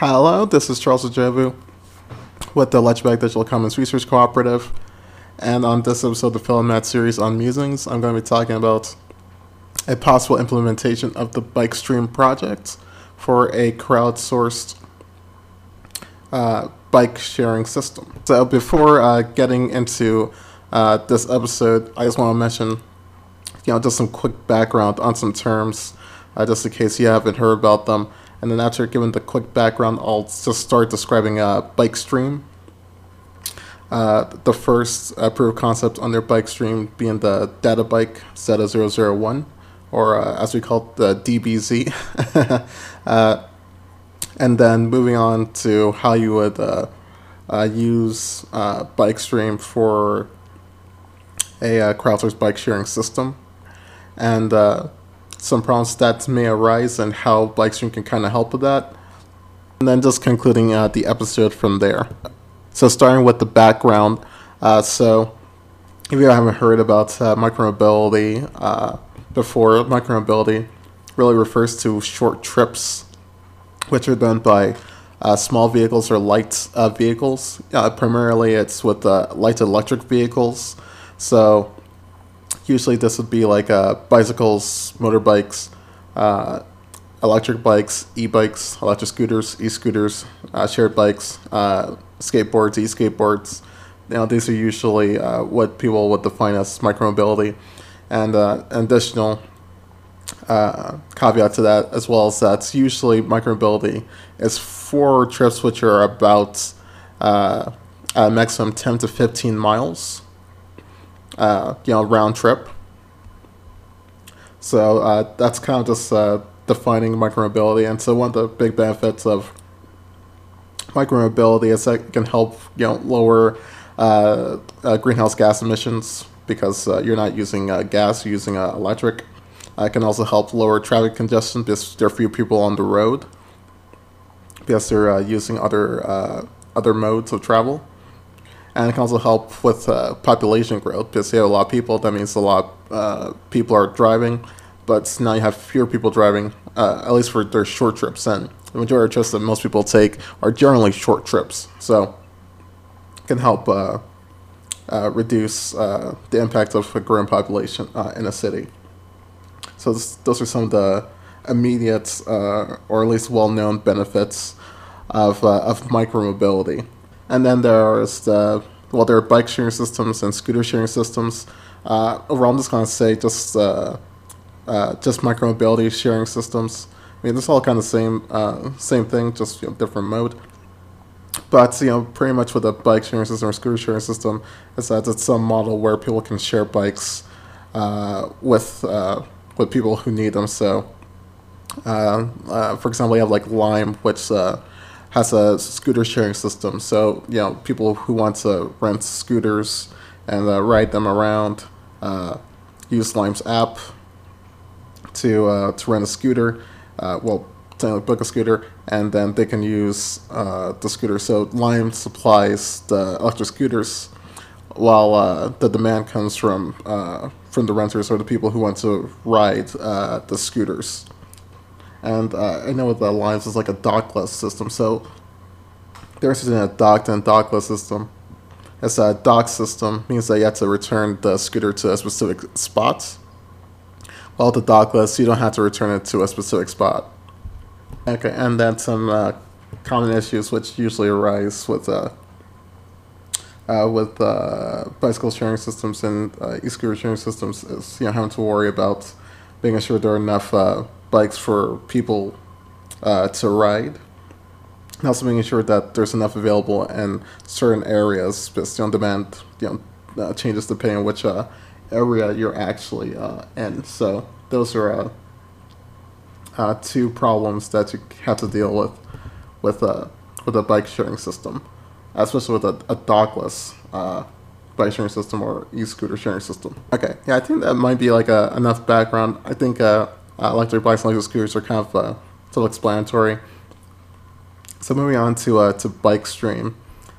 Hello, this is Charles Adjovu with the Ledgerback Digital Commons Research Cooperative. And on this episode of the Philomath series on musings, I'm going to be talking about a possible implementation of the Bikestream project for a crowdsourced uh, bike sharing system. So before uh, getting into uh, this episode, I just want to mention, you know, just some quick background on some terms, uh, just in case you haven't heard about them. And then after giving the quick background, I'll just start describing uh, Bikestream. Uh, the first uh, proof of concept under Bikestream being the data bike Zeta001, or uh, as we call it, the DBZ. uh, and then moving on to how you would uh, uh, use uh, Bikestream for a crowdsourced bike sharing system, and some problems that may arise and how Bikestream can kind of help with that, and then just concluding uh, the episode from there. So starting with the background, uh, so if you haven't heard about uh, micromobility uh, before, micromobility really refers to short trips, which are done by uh, small vehicles or light uh, vehicles. Uh, primarily, it's with uh, light electric vehicles. So usually this would be like uh, bicycles, motorbikes, uh, electric bikes, e-bikes, electric scooters, e-scooters, uh, shared bikes, uh, skateboards, e-skateboards. Know, these are usually uh, what people would define as micromobility. And uh, additional caveat to that, as well as that's usually micromobility is four trips which are about a maximum 10 to 15 miles, uh, you know, round trip. So uh, that's kind of just uh, defining micromobility. And so one of the big benefits of micromobility is that it can help you know lower uh, uh, greenhouse gas emissions because uh, you're not using uh, gas, you're using electric. It can also help lower traffic congestion because there are few people on the road because they're using other other modes of travel. And it can also help with uh, population growth because you have a lot of people. That means a lot uh, people are driving, but now you have fewer people driving, uh, at least for their short trips. And the majority of trips that most people take are generally short trips, so it can help uh, uh, reduce uh, the impact of a growing population in a city. So this, those are some of the immediate, or at least well-known benefits of of micromobility. And then there's the well, there are bike sharing systems and scooter sharing systems. Uh, overall, I'm just gonna say just uh, uh, just micromobility sharing systems. I mean, it's all kind of same uh, same thing, just you know, different mode. But you know, pretty much with a bike sharing system or scooter sharing system, is that it's some model where people can share bikes uh, with uh, with people who need them. So, uh, uh, for example, you have like Lime, which uh, has a scooter sharing system. So you know, people who want to rent scooters and uh, ride them around uh, use Lime's app to uh, to rent a scooter. Uh, well, to book a scooter, and then they can use uh, the scooter. So Lime supplies the electric scooters, while uh, the demand comes from from the renters or the people who want to ride the scooters. And uh, I know with the Limes is like a dockless system, so there's a docked and dockless system. It's a dock system means that you have to return the scooter to a specific spot. While the dockless, you don't have to return it to a specific spot. Okay, and then some uh, common issues which usually arise with uh, uh, with uh, bicycle sharing systems and uh, e-scooter sharing systems is you know having to worry about making sure there are enough uh, bikes for people uh, to ride. And also making sure that there's enough available in certain areas because you know, demand you know uh, changes depending on which uh, area you're actually uh, in. So those are uh, uh, two problems that you have to deal with with a with a bike sharing system, especially with a, a dockless bike sharing system or e-scooter sharing system. Okay, yeah, I think that might be like a, enough background. I think uh, uh, electric bikes and electric scooters are kind of uh, self-explanatory. So moving on to uh, to Bikestream.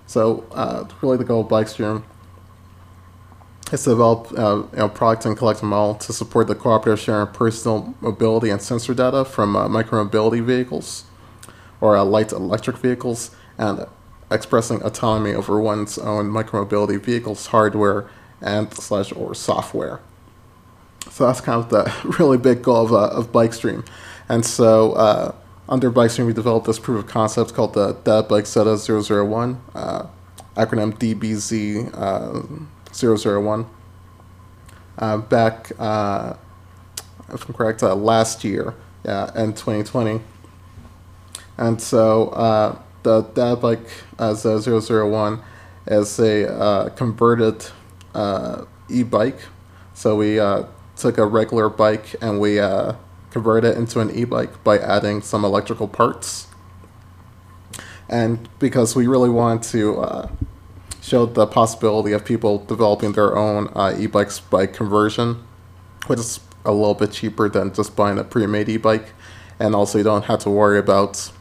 So uh, really the goal of Bikestream is to develop uh, you know, product and collective model to support the cooperative sharing of personal mobility and sensor data from uh, micromobility vehicles, or uh, light electric vehicles, and expressing autonomy over one's own micromobility vehicles hardware and slash or software. So that's kind of the really big goal of, uh, of BikeStream. And so uh, under BikeStream, we developed this proof of concept called the Data Bike Zeta 001, uh, acronym DBZ uh, 001. Uh, back, uh, if I'm correct, uh, last year, yeah, in 2020. And so uh, the Data Bike uh, 001 is a uh, converted uh, e-bike. So we uh, took a regular bike and we uh, converted it into an e-bike by adding some electrical parts. And because we really want to uh, show the possibility of people developing their own uh, e-bikes by conversion, which is a little bit cheaper than just buying a pre-made e-bike, and also you don't have to worry about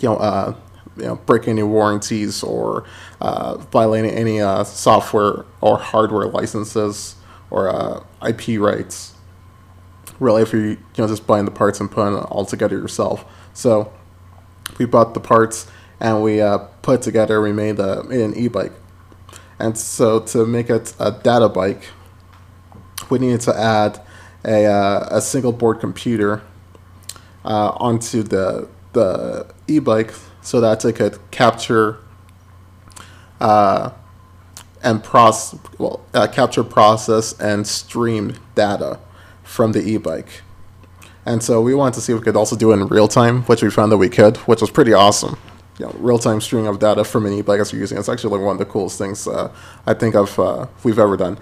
you know, uh, you know, breaking any warranties or uh, violating any uh, software or hardware licenses or uh, IP rights. Really, if you're you know just buying the parts and putting it all together yourself. So we bought the parts and we uh, put together. We made, a, made an e-bike, and so to make it a data bike, we needed to add a uh, a single board computer uh, onto the the e-bike so that it could capture uh, and process well uh, capture process and stream data from the e-bike. And so we wanted to see if we could also do it in real time which we found that we could which was pretty awesome. You know real time streaming of data from an e-bike as you're using it's actually like one of the coolest things uh, i think of uh, we've ever done.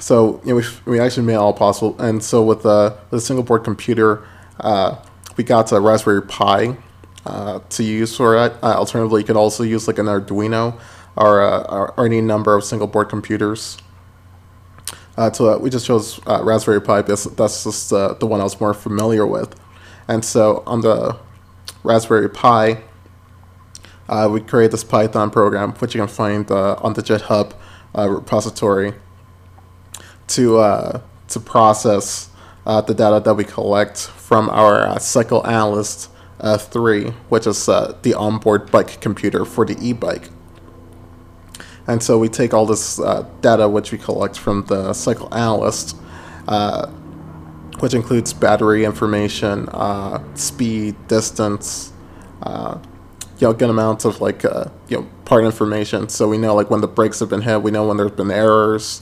So you know, we, we actually made it all possible. And so with, uh, with a single board computer uh, we got a raspberry pi uh, to use for it. Uh, alternatively, you could also use like an Arduino or, uh, or any number of single board computers. Uh, so uh, we just chose uh, Raspberry Pi because that's just the one I was more familiar with. And so on the Raspberry Pi, we create this Python program, which you can find on the GitHub repository, to to process the data that we collect from our cycle analyst uh, 3, which is uh, the onboard bike computer for the e-bike. And so we take all this uh, data which we collect from the cycle analyst, uh, which includes battery information, uh, speed, distance, uh, you know, good amounts of like you know part information. So we know like when the brakes have been hit, we know when there's been errors.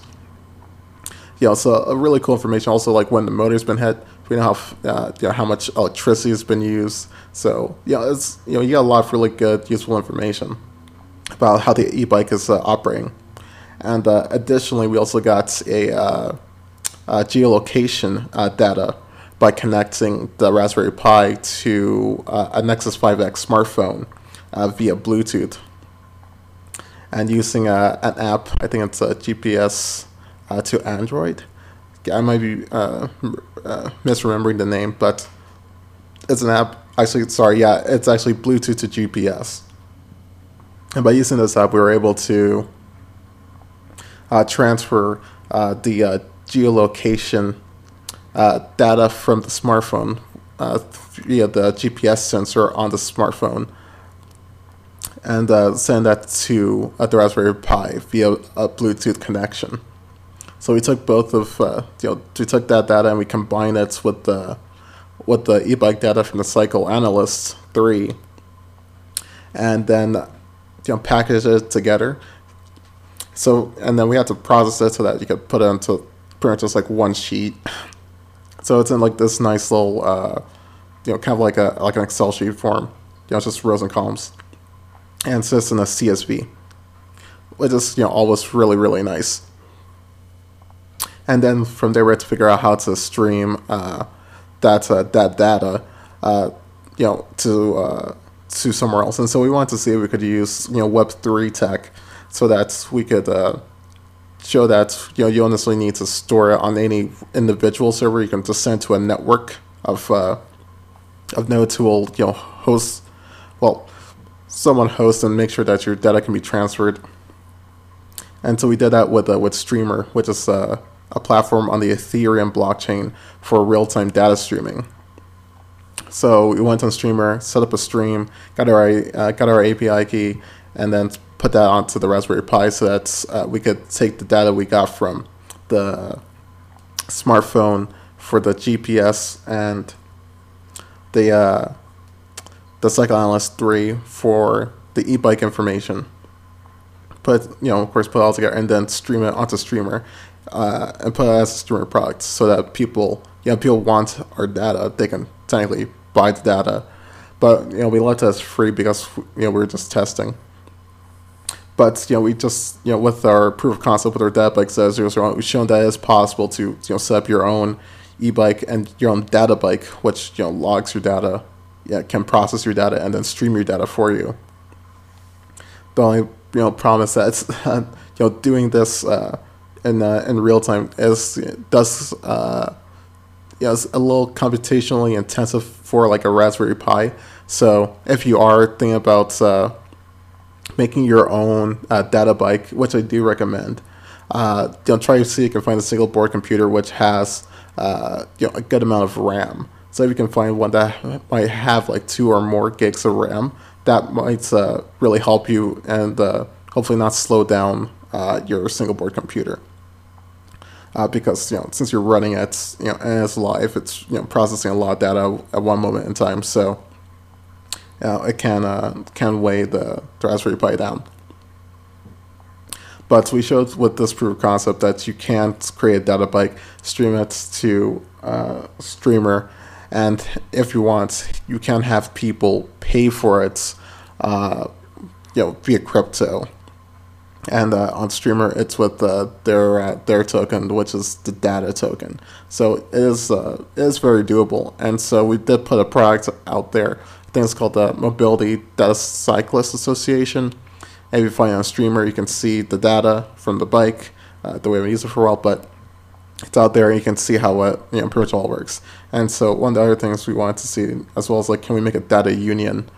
You know, so a really cool information. Also, like when the motor's been hit, we know how uh, you know, how much electricity has been used. So yeah, it's you know you got a lot of really good useful information about how the e-bike is uh, operating. And uh, additionally, we also got a, uh, a geolocation uh, data by connecting the Raspberry Pi to uh, a Nexus 5X smartphone via Bluetooth and using an app. I think it's a GPS to Android I might be uh, uh, misremembering the name, but it's an app. Actually, sorry, yeah, it's actually Bluetooth to GPS. And by using this app, we were able to uh, transfer uh, the uh, geolocation uh, data from the smartphone via the GPS sensor on the smartphone and send that to the Raspberry Pi via a Bluetooth connection. So we took both of uh, you know we took that data and we combined it with the with the e-bike data from the Cycle Analyst three, and then you know package it together. So and then we had to process it so that you could put it into pretty much just like one sheet. So it's in like this nice little uh, you know kind of like a like an Excel sheet form. You know, just rows and columns, and it's just in a CSV, which is you know always really really nice and then from there we had to figure out how to stream uh, that uh, that data, uh, you know, to uh, to somewhere else. And so we wanted to see if we could use you know Web three tech so that we could uh, show that you know you don't necessarily need to store it on any individual server. You can just send to a network of uh, of nodes who will you know host well someone host and make sure that your data can be transferred. And so we did that with uh, with Streamr, which is uh, a platform on the Ethereum blockchain for real time data streaming. So we went on Streamr, set up a stream, got our uh, got our API key, and then put that onto the Raspberry Pi so that uh, we could take the data we got from the smartphone for the GPS and the uh, the Cycle Analyst 3 for the e-bike information. Put you know, of course, put it all together and then stream it onto Streamr uh, and put it as a Streamr product so that people, you know, people want our data. They can technically the data, but you know, we left it as free because you know we are just testing. But you know, we just you know with our proof of concept with our data bike says we've shown that it's possible to you know set up your own e-bike and your own data bike, which you know logs your data, yeah, can process your data and then stream your data for you. The only you know problem is that it's, you know doing this uh, in uh, in real time is does uh, you a little computationally intensive for like a Raspberry Pi. So if you are thinking about uh, making your own uh, data bike, which I do recommend. Uh, you know, try to see if you can find a single board computer which has uh, you know, a good amount of RAM. So if you can find one that might have like two or more gigs of RAM, that might uh, really help you and uh, hopefully not slow down uh, your single board computer. Uh, because you know, since you're running it, you know, and it's live, it's you know processing a lot of data at one moment in time. So uh, it can uh, can weigh the, the Raspberry Pi down. But we showed with this proof of concept that you can create a data bike, stream it to uh, Streamr, and if you want, you can have people pay for it, uh, you know, via crypto. And uh, on Streamr, it's with uh, their uh, their token, which is the data token. So it is uh, it is very doable. And so we did put a product out there i think it's called the Mobility Data Cyclist Association. If you find it on Streamr, you can see the data from the bike, uh, the way we use it for a while, but it's out there and you can see how it you know, pretty much all works. And so one of the other things we wanted to see, as well as like, can we make a data union?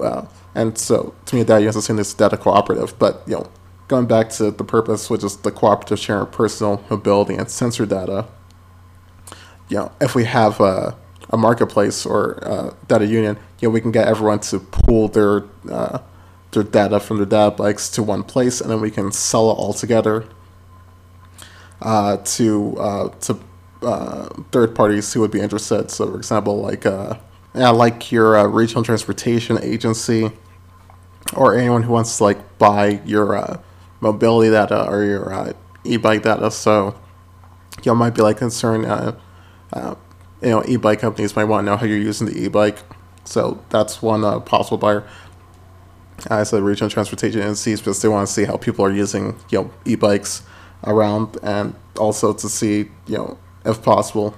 Uh, and so to me, a data union is same as data cooperative, but you know, going back to the purpose, which is the cooperative sharing of personal mobility and sensor data, you know, if we have a a marketplace or uh, data union, you know, we can get everyone to pool their uh, their data from their data bikes to one place, and then we can sell it all together uh, to uh, to uh, third parties who would be interested. So, for example, like uh, yeah, like your regional transportation agency, or anyone who wants to like buy your mobility data or your e-bike data. So, you might be like concerned you know, e-bike companies might want to know how you're using the e-bike. So that's one uh, possible buyer. I said regional transportation agencies because they want to see how people are using, you know, e-bikes around, and also to see, you know, if possible,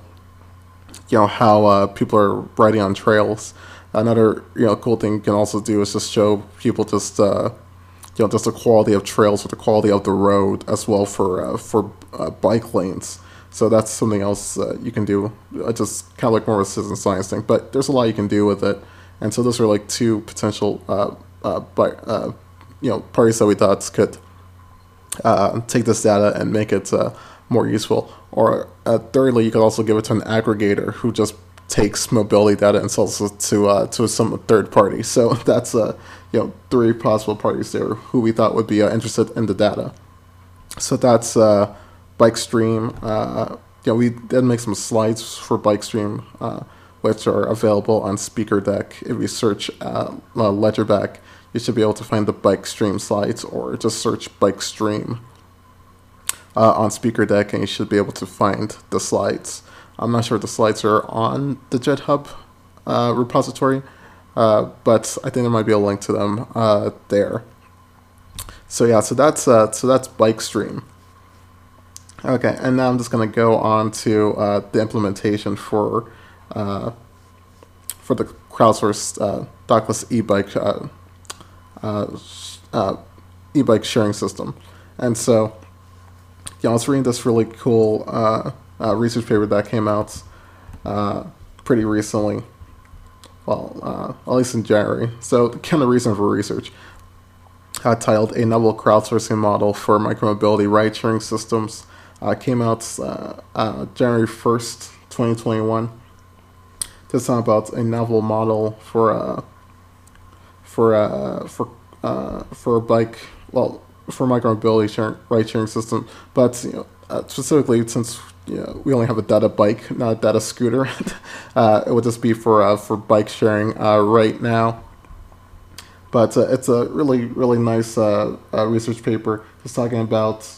you know, how uh, people are riding on trails. Another, you know, cool thing you can also do is just show people just, uh, you know, just the quality of trails or the quality of the road as well for uh, for uh, bike lanes. So that's something else uh, you can do. Just kind of like more of a citizen science thing, but there's a lot you can do with it. And so those are like two potential, uh, uh, by, uh, you know, parties that we thought could take this data and make it more useful. Or thirdly, you could also give it to an aggregator who just takes mobility data and sells it to to some third party. So that's uh, you know three possible parties there who we thought would be uh, interested in the data. So that's uh, BikeStream. Uh, yeah, we did make some slides for BikeStream, uh, which are available on SpeakerDeck. If you search uh, Ledgerback, you should be able to find the BikeStream slides, or just search BikeStream uh, on SpeakerDeck, and you should be able to find the slides. I'm not sure if the slides are on the GitHub uh, repository, uh, but I think there might be a link to them uh, there. So yeah, so that's uh, so that's BikeStream. Okay, and now I'm just to go on to uh, the implementation for uh, for the crowdsourced dockless e-bike e-bike sharing system. And so, yeah, I was reading this really cool research paper that came out pretty recently. Well, at least in January. So, kind of reason for research. titled A Novel Crowdsourcing Model for Micromobility Ride Sharing Systems uh, came out uh, uh, January 1st, 2021. this time about a novel model for uh, for uh, for uh, for a bike. Well, for micromobility sharing, ride sharing system, but you know, uh, specifically since know, we only have a data bike, not a data scooter, uh, it would just be for uh, for bike sharing uh, right now. But uh, it's a really really nice uh, uh, research paper just talking about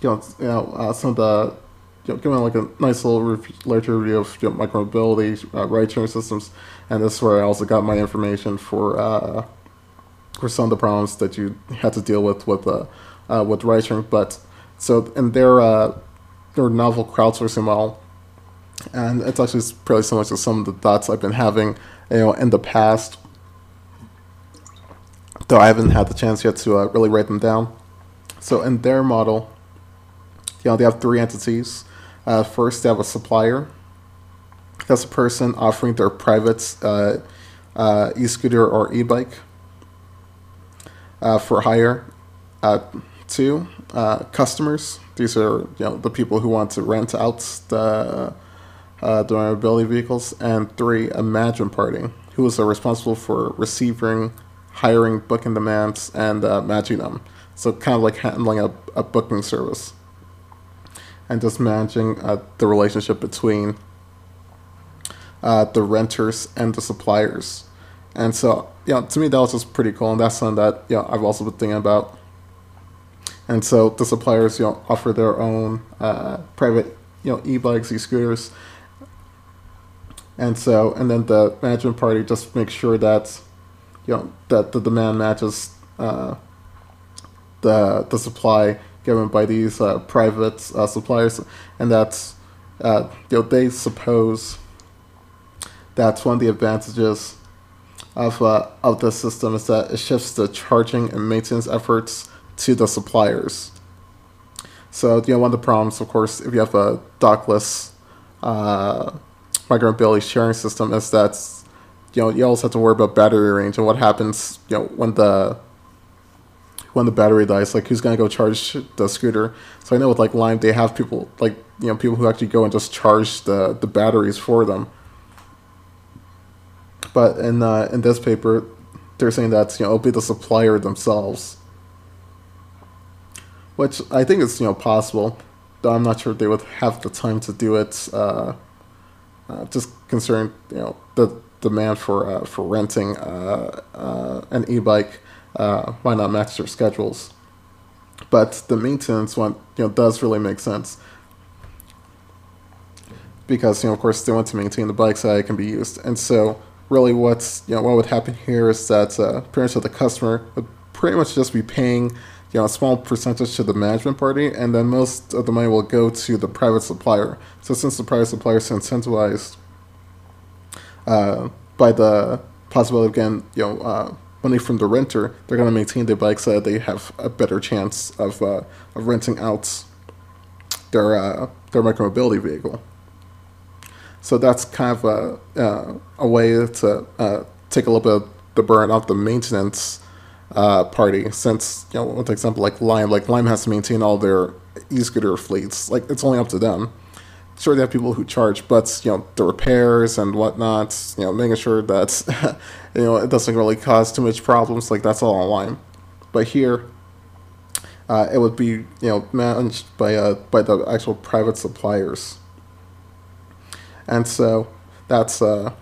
you know you know some of the you know, giving like a nice little rev- literature review of you know, micromobility ride sharing systems, and this is where I also got my information for for some of the problems that you had to deal with with uh, with ride sharing. But so in their their novel crowdsourcing model, and it's actually pretty similar to some of the thoughts I've been having, you know, in the past. Though I haven't had the chance yet to uh, really write them down. So in their model, you know, they have three entities. Uh, first, they have a supplier. That's a person offering their private uh, uh, e-scooter or e-bike uh, for hire. Uh, two, customers. These are you know the people who want to rent out the uh, the mobility vehicles. And three, Imagine party who is uh, responsible for receiving, hiring, booking demands, and uh, matching them. So kind of like handling a, a booking service and just managing uh, the relationship between uh, the renters and the suppliers. And so, you know, to me that was just pretty cool, and that's something that you know I've also been thinking about. And so the suppliers, you know, offer their own uh, private, you know, e-bikes, e-scooters, and so and then the management party just makes sure that, you know, that the demand matches uh, the the supply given by these uh, private uh, suppliers, and that's uh, you know they suppose that's one of the advantages of uh, of the system is that it shifts the charging and maintenance efforts to the suppliers. So you know one of the problems, of course, if you have a dockless uh, micromobility sharing system, is that you know you always have to worry about battery range and what happens you know when the when the battery dies, like who's gonna go charge the scooter? So I know with like Lime, they have people like you know people who actually go and just charge the the batteries for them. But in uh, in this paper, they're saying that you know it'll be the supplier themselves, which I think is you know possible, though I'm not sure they would have the time to do it. Uh, uh, just considering you know the demand for uh, for renting uh, uh, an e-bike uh, might not match their schedules. But the maintenance one, you know, does really make sense because you know, of course, they want to maintain the bike so it can be used. And so, really, what's you know, what would happen here is that parents of the customer would pretty much just be paying you know a small percentage to the management party, and then most of the money will go to the private supplier. So since the private supplier is incentivized uh, by the possibility of getting you know uh, money from the renter, they're going to maintain their bike so that they have a better chance of uh, of renting out their uh, their micromobility vehicle. So that's kind of a uh, a way to uh, take a little bit of the burden off the maintenance uh, party. Since you know, with example like Lime, like Lime has to maintain all their e-scooter fleets. Like it's only up to them. Sure, they have people who charge, but you know the repairs and whatnot. You know, making sure that you know it doesn't really cause too much problems. Like that's all on Lime. But here, uh, it would be you know managed by uh, by the actual private suppliers and so that's uh,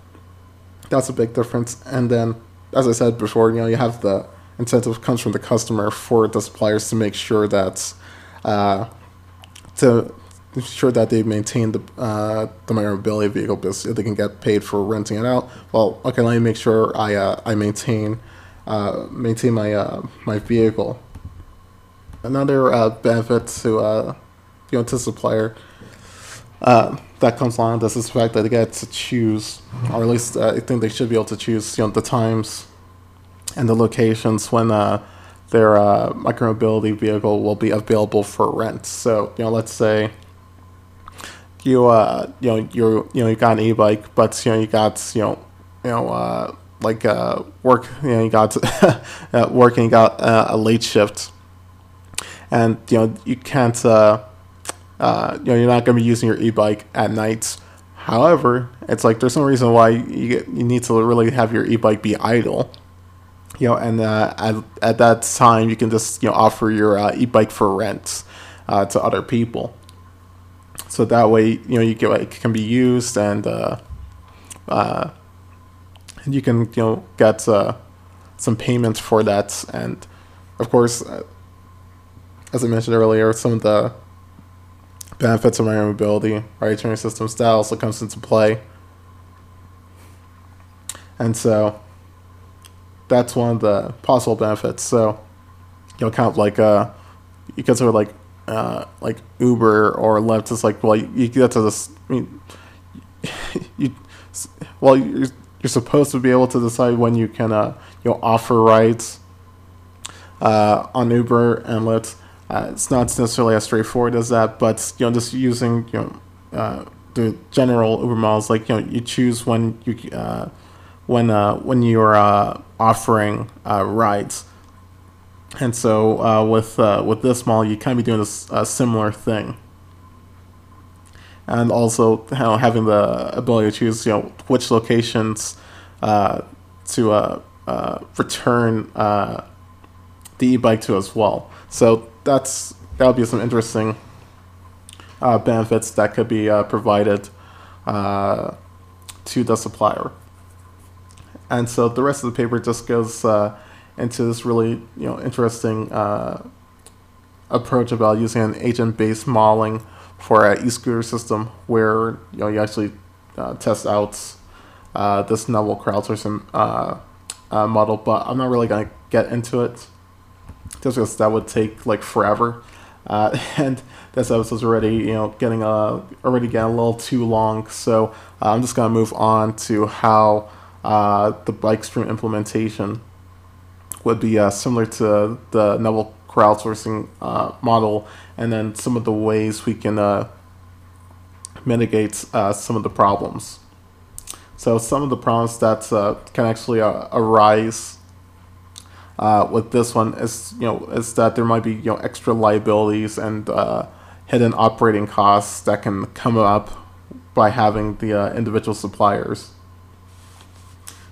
that's a big difference. And then, as I said before, you know, you have the incentive comes from the customer for the suppliers to make sure that uh, to ensure that they maintain the uh, the mobility vehicle because they can get paid for renting it out. Well, okay, let me make sure I uh, I maintain uh, maintain my uh, my vehicle. Another uh, benefit to uh, you know to supplier that comes along this is the fact that they get to choose, or at least I think they should be able to choose, you know, the times and the locations when uh, their uh, micromobility vehicle will be available for rent. So, you know, let's say you uh, you know you you know you got an e-bike, but you know you got you know you know uh, like uh, work you know you got uh, working you got uh, a late shift, and you know you can't. Uh, uh, you know, you're not going to be using your e-bike at night. However, it's like there's no reason why you get, you need to really have your e-bike be idle. You know, and uh, at, at that time you can just you know offer your uh, e-bike for rent uh, to other people. So that way you know you get it can be used and uh, uh, you can you know get uh, some payments for that and of course as I mentioned earlier some of the benefits of micromobility ride sharing systems that also comes into play and so that's one of the possible benefits. So you know kind of like uh you consider like uh like uber or lyft is like well you, you get to this i mean you well you're, you're supposed to be able to decide when you can uh you know offer rides uh on uber and lyft. Uh, it's not necessarily as straightforward as that, but you know, just using you know uh, the general Uber models, like you know, you choose when you uh, when uh, when you're uh, offering uh, rides, and so uh, with uh, with this model, you kind of be doing a similar thing, and also you know, having the ability to choose you know which locations to return the e-bike to as well. So that's that would be some interesting benefits that could be provided to the supplier. And so the rest of the paper just goes uh, into this really you know interesting uh, approach about using an agent-based modeling for an e-scooter system, where you know you actually uh, test out uh, this novel crowdsourcing uh, uh, model. But I'm not really gonna get into it just because that would take like forever. Uh, and this episode's already, you know, getting uh, already getting a little too long. So I'm just gonna move on to how uh, the Bikestream implementation would be uh, similar to the novel crowdsourcing uh, model, and then some of the ways we can uh, mitigate uh, some of the problems. So some of the problems that uh, can actually arise with this one is you know is that there might be you know extra liabilities and hidden operating costs that can come up by having the individual suppliers.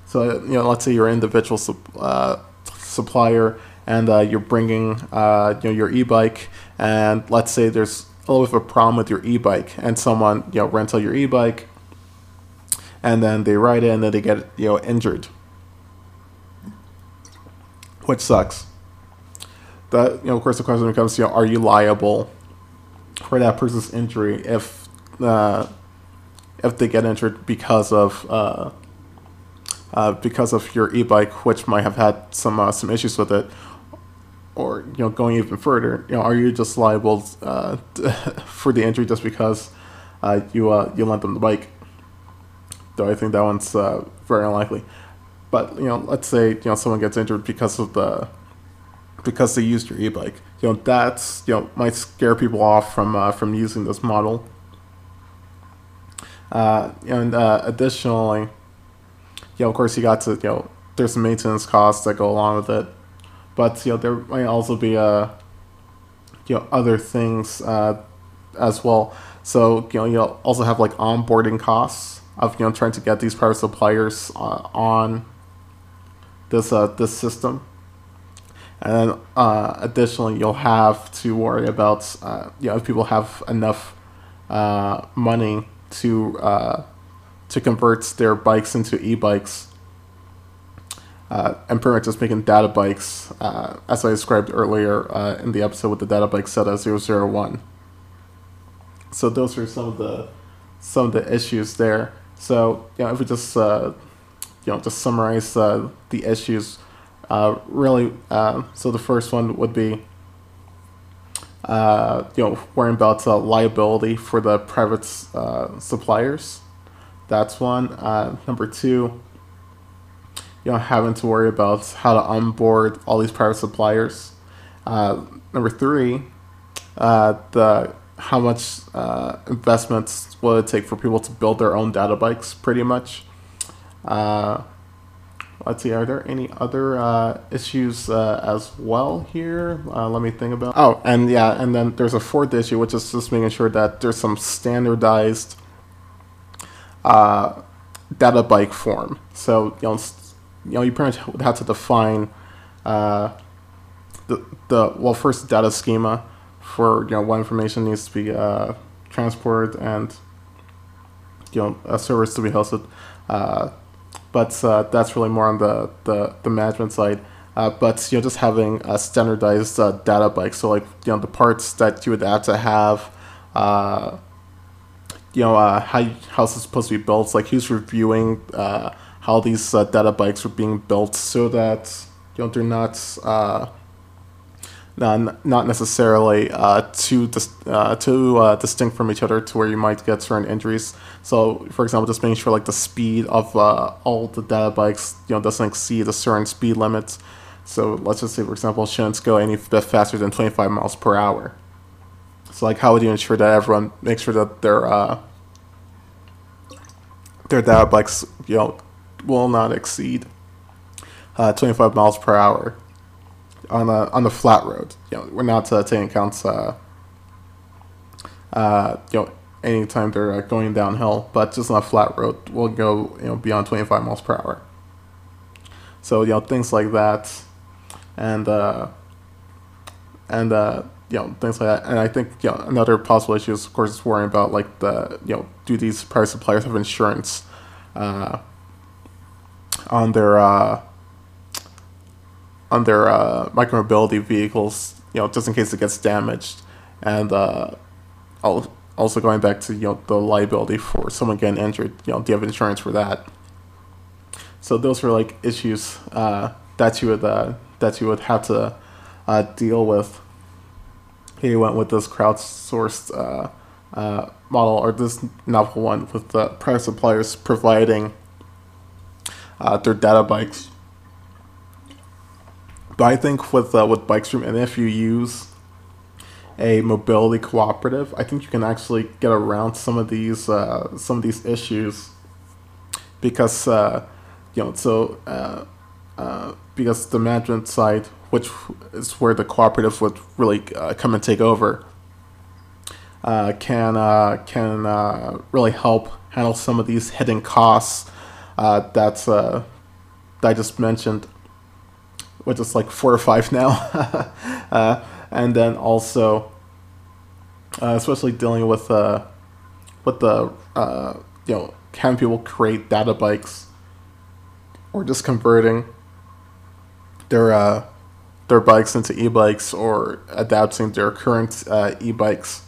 So you know, let's say you're an individual uh, supplier and uh, you're bringing uh, you know your e-bike, and let's say there's a little bit of a problem with your e-bike, and someone you know rents out your e-bike, and then they ride it and then they get you know injured which sucks. That you know, of course, the question becomes, you know, are you liable for that person's injury if uh, if they get injured because of uh, because of your e-bike, which might have had some uh, some issues with it, or you know, going even further, you know, are you just liable uh, for the injury just because uh, you uh, you lent them the bike? Though I think that one's very unlikely. But you know, let's say you know someone gets injured because of the because they used your e-bike. You know, that's you know might scare people off from from using this model. And additionally, you know, of course, you got to you know there's some maintenance costs that go along with it, but you know there might also be uh you know other things uh, as well. So you know you'll also have like onboarding costs of you know trying to get these private suppliers uh, on this uh, this system. And then uh, additionally, you'll have to worry about uh, you know if people have enough uh, money to uh, to convert their bikes into e-bikes, uh, and pretty much just making data bikes, uh, as I described earlier uh, in the episode with the data bike Zeta 001. So those are some of the some of the issues there. So you know, if we just uh, you know just summarize uh, the issues, uh, really. Uh, so the first one would be you know worrying about liability for the private suppliers. That's one. Uh, number two, you know having to worry about how to onboard all these private suppliers. Uh, number three, uh, the how much uh, investments will it take for people to build their own data bikes, pretty much. Uh, let's see, are there any other uh, issues as well here? Let me think about. Oh, and yeah, and then there's a fourth issue, which is just making sure that there's some standardized uh, data bike form. So you know, you know, you pretty much have to define uh, the the well first data schema for you know what information needs to be uh, transported and you know a service to be hosted. Uh, but uh, that's really more on the, the, the management side. Uh, but you know, just having a standardized uh, data bike, so like you know the parts that you would have to have, uh, you know uh, how how it's supposed to be built, like who's reviewing uh, how these uh, data bikes are being built, so that you know they're not not, not necessarily uh, too dis- uh, too uh, distinct from each other to where you might get certain injuries. So, for example, just making sure like the speed of uh, all the data bikes you know doesn't exceed a certain speed limit. So let's just say, for example, shouldn't go any bit faster than 25 miles per hour. So, like, how would you ensure that everyone makes sure that their uh, their data bikes you know will not exceed uh, 25 miles per hour? on a on the flat road. You know, we're not uh, taking accounts. Uh, uh, you know, anytime they're uh, going downhill, but just on a flat road, we'll go you know beyond twenty five miles per hour. So you know things like that, and uh, and uh, you know things like that. And I think you know another possible issue is of course is worrying about like the you know do these private suppliers have insurance uh, on their uh, on their uh, micromobility vehicles, you know, just in case it gets damaged, and uh, also going back to you know the liability for someone getting injured, you know, do you have insurance for that? So those were like issues uh, that you would uh, that you would have to uh, deal with. He went with this crowdsourced uh, uh, model or this novel one with the private suppliers providing uh, their data bikes. But I think with uh, with Bikestream, and if you use a mobility cooperative, I think you can actually get around some of these uh, some of these issues. Because uh, you know so uh, uh, because the management side, which is where the cooperative would really uh, come and take over, uh, can uh, can uh, really help handle some of these hidden costs uh, that's that I just mentioned which is like four or five now. and then also, especially dealing with with the you know, can people create data bikes or just converting their uh, their bikes into e-bikes or adapting their current uh, e-bikes.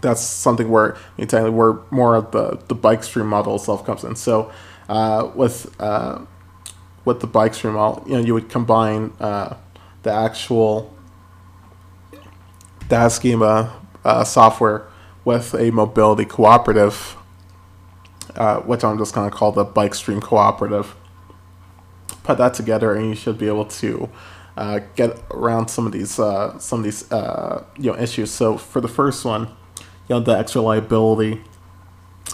That's something where know, where more of the the Bikestream model itself comes in. So uh, with uh, with the Bikestream, all you know, you would combine uh, the actual data schema uh, software with a mobility cooperative, uh, which I'm just going to call the Bikestream cooperative. Put that together, and you should be able to uh, get around some of these uh, some of these uh, you know issues. So for the first one, you know, the extra liability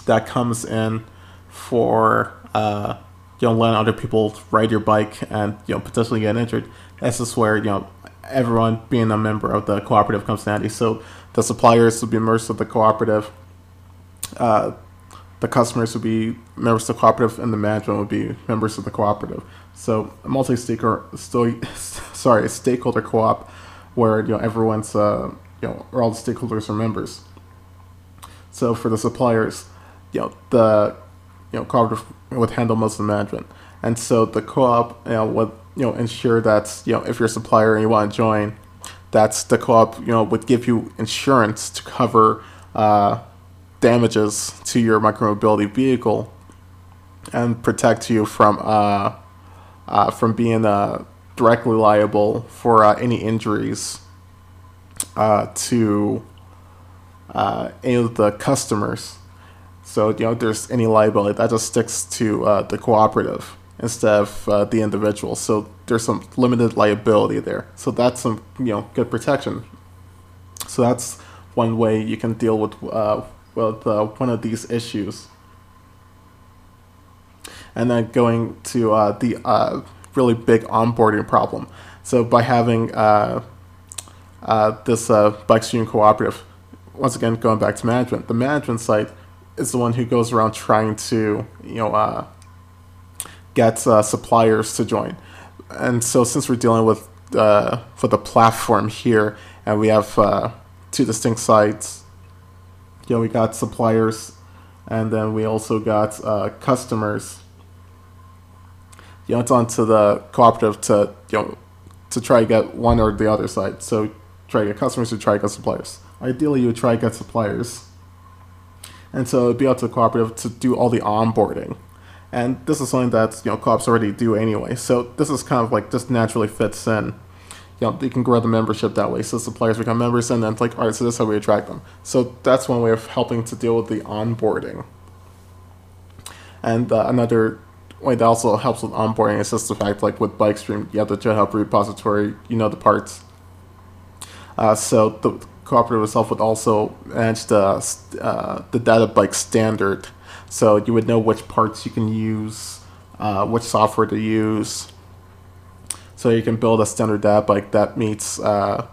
that comes in for uh, you know, letting other people ride your bike and you know potentially get injured. This is where you know everyone being a member of the cooperative comes handy. So the suppliers will be members of the cooperative. Uh, the customers would be members of the cooperative, and the management would be members of the cooperative. So a multi-stakeholder, sorry, a stakeholder co-op, where you know everyone's, uh, you know, or all the stakeholders are members. So for the suppliers, you know, the you know, cooperative would handle most of the management. And so the co-op, you know, would you know ensure that you know if you're a supplier and you want to join, that's the co-op you know would give you insurance to cover uh, damages to your micromobility vehicle and protect you from uh, uh, from being uh, directly liable for uh, any injuries uh, to uh, any of the customers so, you know, if there's any liability, that just sticks to the cooperative instead of the individual. So there's some limited liability there. So that's some, you know, good protection. So that's one way you can deal with, with uh, one of these issues. And then going to uh, the uh, really big onboarding problem. So by having this Bikestream cooperative, once again, going back to management, the management site is the one who goes around trying to you know uh, get uh, suppliers to join. And so since we're dealing with uh, for the platform here, and we have uh, two distinct sides, know, we got suppliers, and then we also got uh, customers. You know, it's on to the cooperative to you know to try to get one or the other side. So try to get customers to try to get suppliers. Ideally, you would try to get suppliers. And so it'd be up to the cooperative to do all the onboarding. And this is something that you know co-ops already do anyway. So this is kind of like just naturally fits in. You know, you can grow the membership that way. So suppliers become members, and then it's like, all right, so this is how we attract them. So that's one way of helping to deal with the onboarding. And uh, another way that also helps with onboarding is just the fact, like with Bikestream, you have the GitHub repository, you know the parts. Uh, so the cooperative itself would also manage the uh, the data bike standard, so you would know which parts you can use, uh, which software to use. So you can build a standard data bike that meets uh,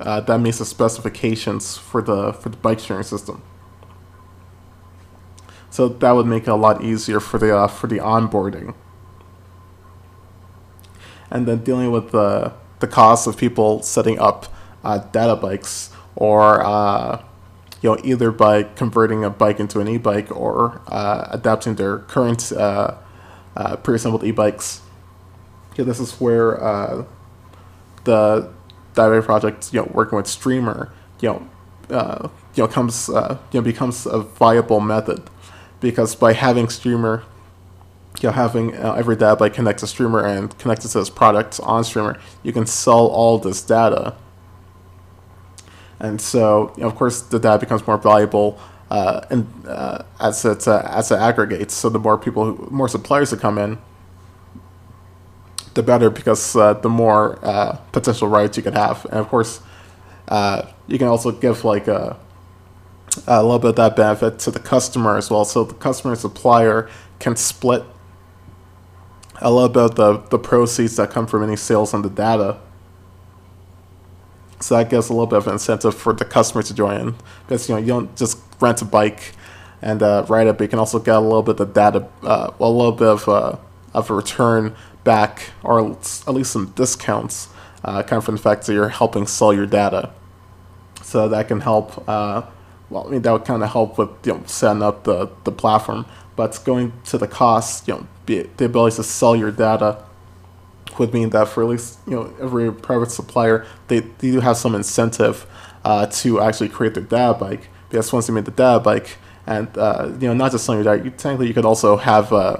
uh, that meets the specifications for the for the bike sharing system. So that would make it a lot easier for the uh, for the onboarding. And then dealing with the the cost of people setting up uh, data bikes or uh, you know either by converting a bike into an e-bike or uh, adapting their current uh, uh, pre-assembled e-bikes. Yeah, this is where uh, the Dive project, you know, working with Streamr, you know, you know comes you know becomes a viable method because by having Streamr you know, having uh, every data bike connect to Streamr and connected to this product on Streamr, you can sell all this data and so, you know, of course, the data becomes more valuable uh, and uh, as it uh, as it aggregates. So the more people, who, more suppliers that come in, the better because uh, the more uh, potential rights you can have. And of course, uh, you can also give like a, a little bit of that benefit to the customer as well. So the customer and supplier can split a little bit of the, the proceeds that come from any sales on the data so that gives a little bit of incentive for the customer to join in because you know you don't just rent a bike and uh, ride it, but you can also get a little bit of data, uh, a little bit of uh, of a return back, or at least some discounts, uh, kind of from the fact that you're helping sell your data. So that can help. Uh, well, I mean that would kind of help with you know setting up the the platform, but going to the cost, you know, the ability to sell your data would mean that for at least you know every private supplier, they, they do have some incentive uh, to actually create their data bike because once they made the data bike, and uh, you know not just selling your data, you, technically you could also have uh,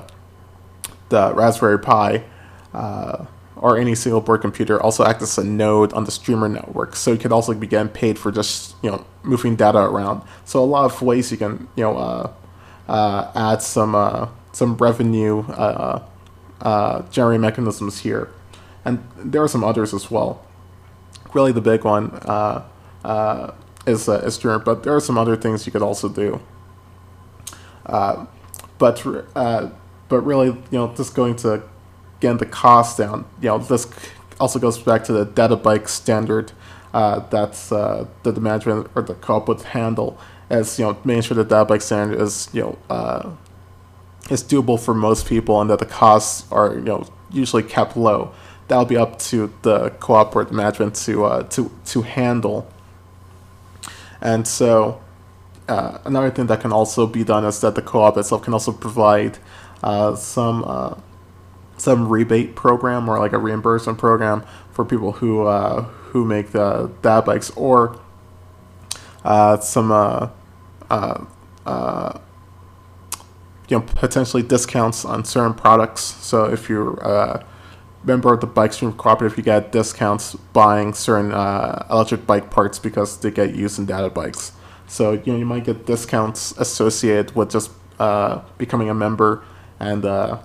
the Raspberry Pi uh, or any single board computer also act as a node on the Streamr network. So you could also be getting paid for just you know moving data around. So a lot of ways you can you know uh, uh, add some some revenue uh, generating mechanisms here. And there are some others as well. Really, the big one uh, uh, is, uh, is Streamr, but there are some other things you could also do. Uh, but uh, but really, you know, just going to get the cost down. You know, this also goes back to the data bike standard uh, that's uh, that the management or the co-op would handle as you know making sure the data bike standard is you know uh, is doable for most people and that the costs are you know usually kept low. That'll be up to the cooperative management to uh, to to handle. And so uh, another thing that can also be done is that the co-op itself can also provide uh, some uh, some rebate program or like a reimbursement program for people who uh, who make the data bikes or uh, some you know potentially discounts on certain products. So if you're a member of the Bikestream cooperative, you get discounts buying certain uh, electric bike parts because they get used in data bikes. So you know you might get discounts associated with just uh, becoming a member and uh,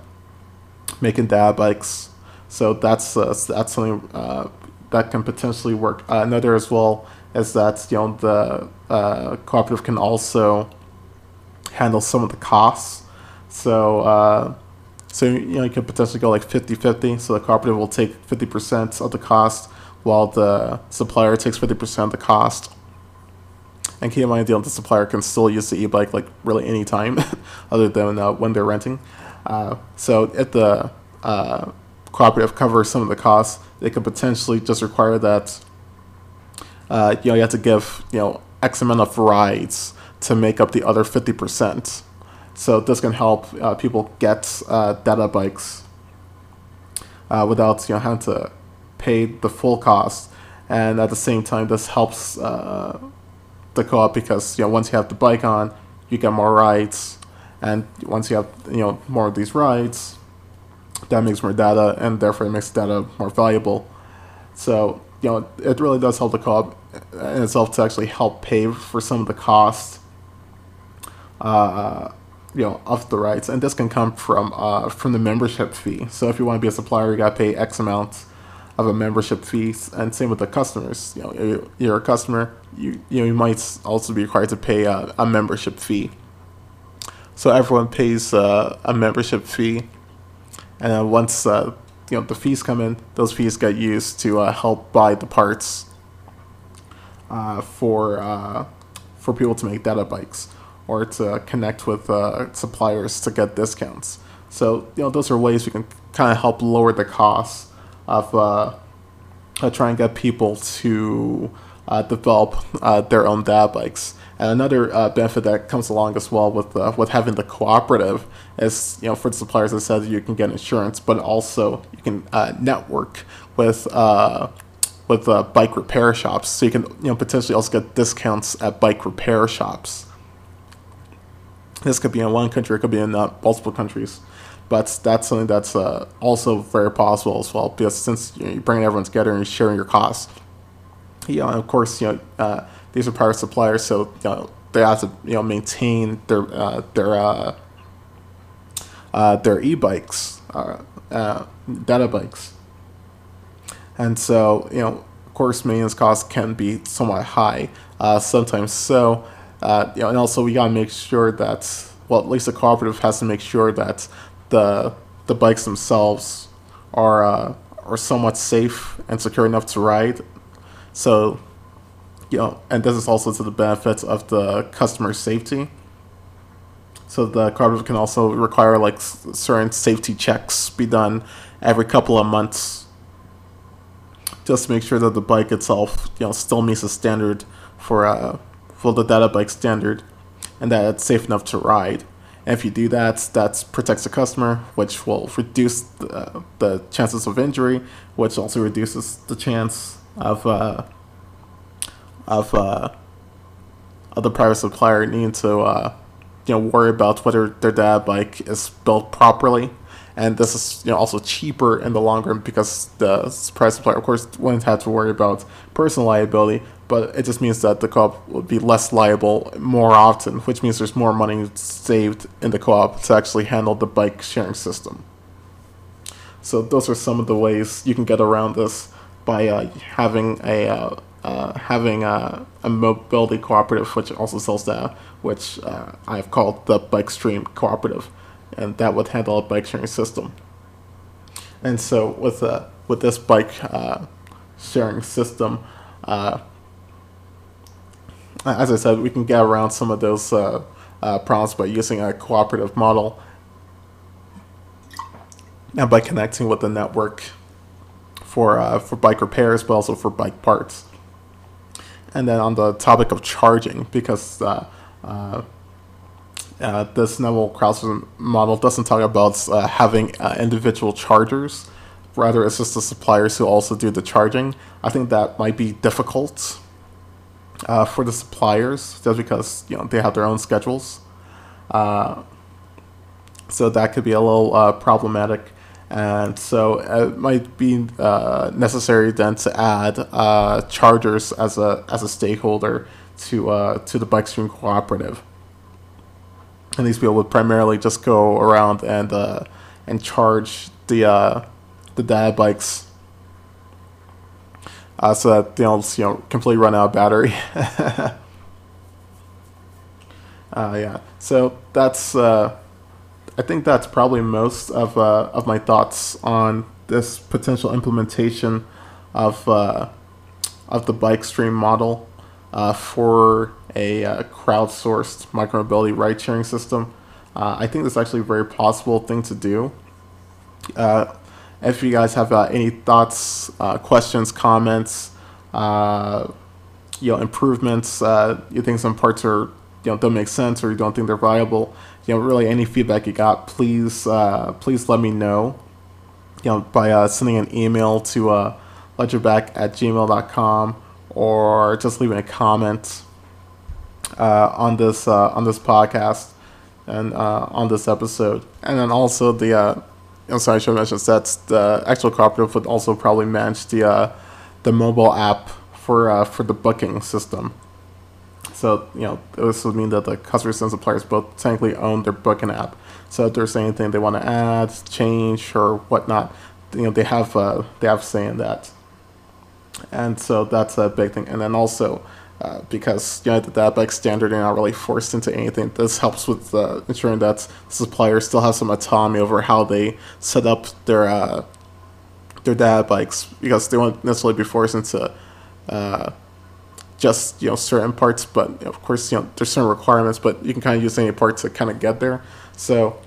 making data bikes. So that's uh, that's something uh, that can potentially work. Uh, another as well is that you know the cooperative can also handle some of the costs so, uh, so you know, you could potentially go like 50-50. So the cooperative will take 50% of the cost while the supplier takes 50% of the cost. And keep in mind, the supplier can still use the e-bike like really any time, other than uh, when they're renting. Uh, so if the uh, cooperative covers some of the costs, they could potentially just require that uh, you know you have to give you know X amount of rides to make up the other fifty percent. So this can help uh, people get uh, data bikes without you know having to pay the full cost, and at the same time this helps the co-op because you know once you have the bike on, you get more rides, and once you have you know more of these rides, that makes more data, and therefore it makes data more valuable. So you know it really does help the co-op in itself to actually help pay for some of the cost. Uh, you know of the rights, and this can come from uh, from the membership fee. So if you want to be a supplier, you got to pay X amount of a membership fee, and same with the customers. You know, you're a customer, you you know you might also be required to pay a, a membership fee. So everyone pays uh, a membership fee, and then once uh, you know the fees come in, those fees get used to uh, help buy the parts uh, for uh, for people to make data bikes or to connect with uh, suppliers to get discounts. So you know those are ways we can kind of help lower the costs of trying to get people to develop their own data bikes. And another uh, benefit that comes along as well with uh, with having the cooperative is you know for the suppliers that says you can get insurance, but also you can network with with bike repair shops, so you can you know potentially also get discounts at bike repair shops. This could be in one country, it could be in uh, multiple countries, but that's something that's uh, also very possible as well. Because since you know, you're bringing everyone together and you're sharing your costs, you know, of course, you know, uh, these are private suppliers, so you know, they have to you know maintain their uh, their uh, their e-bikes, data bikes, and so you know, of course, maintenance costs can be somewhat high. sometimes so you know, and also we gotta make sure that well, at least the cooperative has to make sure that the the bikes themselves are uh, are somewhat safe and secure enough to ride. So, you know, and this is also to the benefit of the customer safety. So the cooperative can also require like certain safety checks be done every couple of months, just to make sure that the bike itself, you know, still meets the standard for uh, for the data bike standard and that it's safe enough to ride. And if you do that, that protects the customer, which will reduce the, the chances of injury, which also reduces the chance of uh, of uh, of the private supplier needing to uh, you know worry about whether their data bike is built properly. And this is you know also cheaper in the long run because the private supplier, of course, wouldn't have to worry about personal liability, but it just means that the co-op would be less liable more often, which means there's more money saved in the co-op to actually handle the bike sharing system. So those are some of the ways you can get around this by uh, having a uh, uh, having a, a, mobility cooperative, which also sells data, which uh, I've called the Bikestream Cooperative, and that would handle a bike sharing system. And so with uh, with this bike uh, sharing system as I said, we can get around some of those uh, uh, problems by using a cooperative model and by connecting with the network for uh, for bike repairs, but also for bike parts. And then on the topic of charging, because uh, uh, uh, this novel crowdsourcing model doesn't talk about having individual chargers. Rather, it's just the suppliers who also do the charging. I think that might be difficult uh, for the suppliers just because you know they have their own schedules. Uh, so that could be a little uh, problematic, and so it might be uh, necessary then to add uh, chargers as a as a stakeholder to uh, to the Bikestream cooperative. And these people would primarily just go around and and charge the the data bikes uh, so that they don't you know completely run out of battery. uh, yeah, so that's uh, I think that's probably most of uh, of my thoughts on this potential implementation of uh, of the Bikestream model uh, for a uh, crowdsourced micromobility ride sharing system. Uh, I think that's actually a very possible thing to do. Uh, if you guys have any thoughts, questions, comments, you know, improvements, you think some parts are, you know, don't make sense or you don't think they're viable, you know, really any feedback you got, please, uh, please let me know, you know, by uh, sending an email to uh, ledgerback at gmail.com or just leaving a comment uh, on this uh, on this podcast and uh, on this episode. And then also the uh, I'm sorry, I should mention that the actual cooperative would also probably manage the uh, the mobile app for for the booking system. So you know this would mean that the customers and suppliers both technically own their booking app. So if there's anything they want to add, change, or whatnot, you know they have uh, they have say in that. And so that's a big thing. And then also uh, because you know the bike standard are not really forced into anything. This helps with uh, ensuring that suppliers still have some autonomy over how they set up their uh, their data bikes because they won't necessarily be forced into uh, just you know certain parts. But of course, you know there's certain requirements, but you can kind of use any parts to kind of get there. So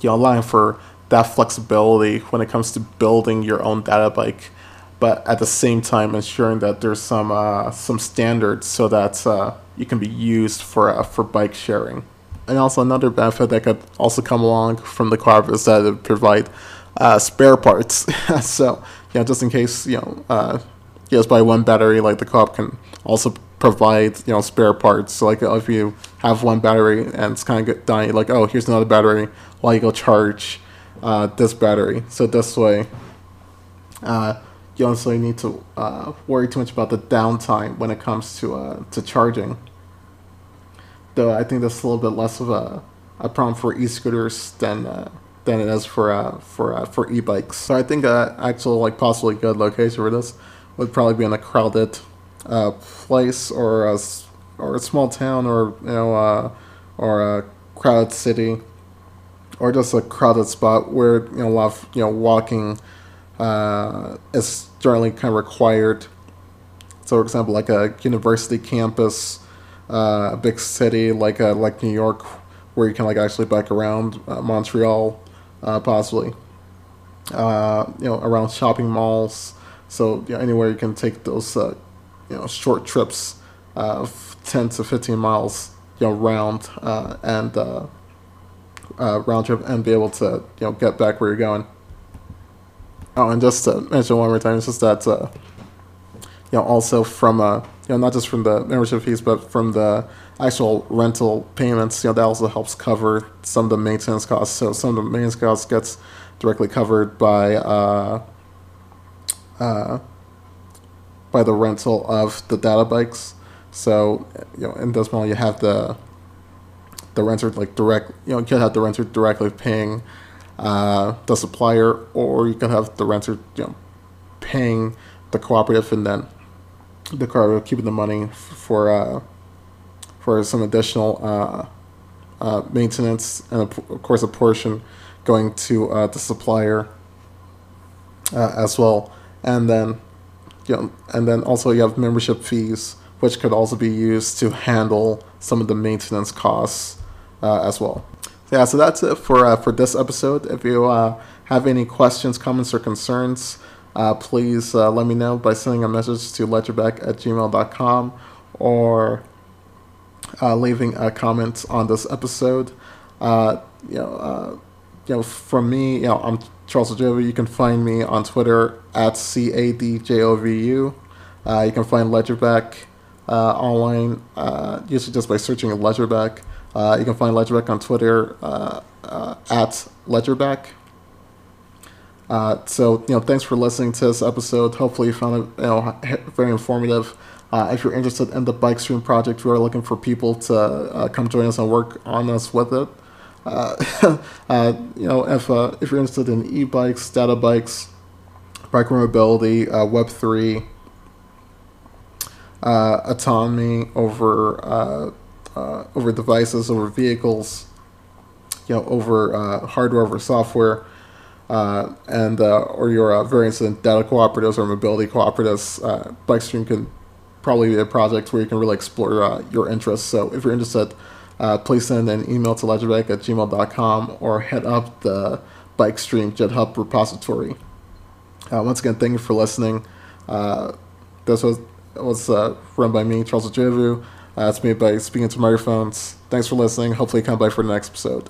you know allowing for that flexibility when it comes to building your own data bike but at the same time ensuring that there's some uh, some standards so that uh, you can be used for uh, for bike sharing. And also another benefit that could also come along from the car is that it provide uh, spare parts. so you know, just in case you know uh, you just buy one battery, like the co-op can also provide you know spare parts. So like if you have one battery and it's kind of dying, like oh here's another battery, while you go charge uh, this battery. So this way. Uh, you don't really need to uh, worry too much about the downtime when it comes to uh, to charging. Though I think that's a little bit less of a, a problem for e-scooters than uh, than it is for uh, for uh, for e-bikes. So I think a actual like possibly good location for this would probably be in a crowded uh, place or a or a small town or you know uh, or a crowded city or just a crowded spot where you know a lot of you know walking uh, is generally kind of required. So, for example, like a university campus, uh, a big city like uh, like New York, where you can like actually bike around uh, Montreal, uh, possibly. Uh, you know, around shopping malls. So know, anywhere you can take those, uh, you know, short trips of ten to fifteen miles, you know, round uh, and uh, uh, round trip, and be able to you know get back where you're going. Oh, and just to mention one more time, it's just that, uh, you know, also from, uh, you know, not just from the membership fees, but from the actual rental payments, you know, that also helps cover some of the maintenance costs. So some of the maintenance costs gets directly covered by, uh, by the rental of the data bikes. So, you know, in this model, you have the, the renter like direct, you know, you can have the renter directly paying uh, the supplier, or you can have the renter, you know, paying the cooperative, and then the cooperative keeping the money for uh, for some additional uh, uh, maintenance, and of of course a portion going to uh, the supplier uh, as well, and then you know, and then also you have membership fees, which could also be used to handle some of the maintenance costs uh, as well. So yeah, so that's it for uh, for this episode. If you uh, have any questions, comments, or concerns, uh, please uh, let me know by sending a message to ledgerback at gmail.com or uh, leaving a comment on this episode. You know, you know, from me, you know, I'm Charles Adjovu. You can find me on Twitter at c a d j o v u. Uh, you can find Ledgerback uh, online, uh, usually just by searching Ledgerback. Uh, you can find Ledgerback on Twitter uh, uh, at Ledgerback. So you know, thanks for listening to this episode. Hopefully, you found it you know very informative. If you're interested in the Bikestream project, we are looking for people to come join us and work on us with it. Uh, uh, you know, if uh, if you're interested in e-bikes, data bikes, bike mobility, uh, Web three, autonomy over over devices, over vehicles, you know, over hardware, over software, uh, and uh, or your uh, interested in data cooperatives or mobility cooperatives, uh, Bikestream can probably be a project where you can really explore your interests. So if you're interested, uh, please send an email to ledgerback at gmail.com or head up the Bikestream GitHub repository. Uh, once again, thank you for listening. Uh, this was was uh, run by me, Charles Adjovu. Uh, it's made by Speaking to Microphones. Thanks for listening. Hopefully, come by for the next episode.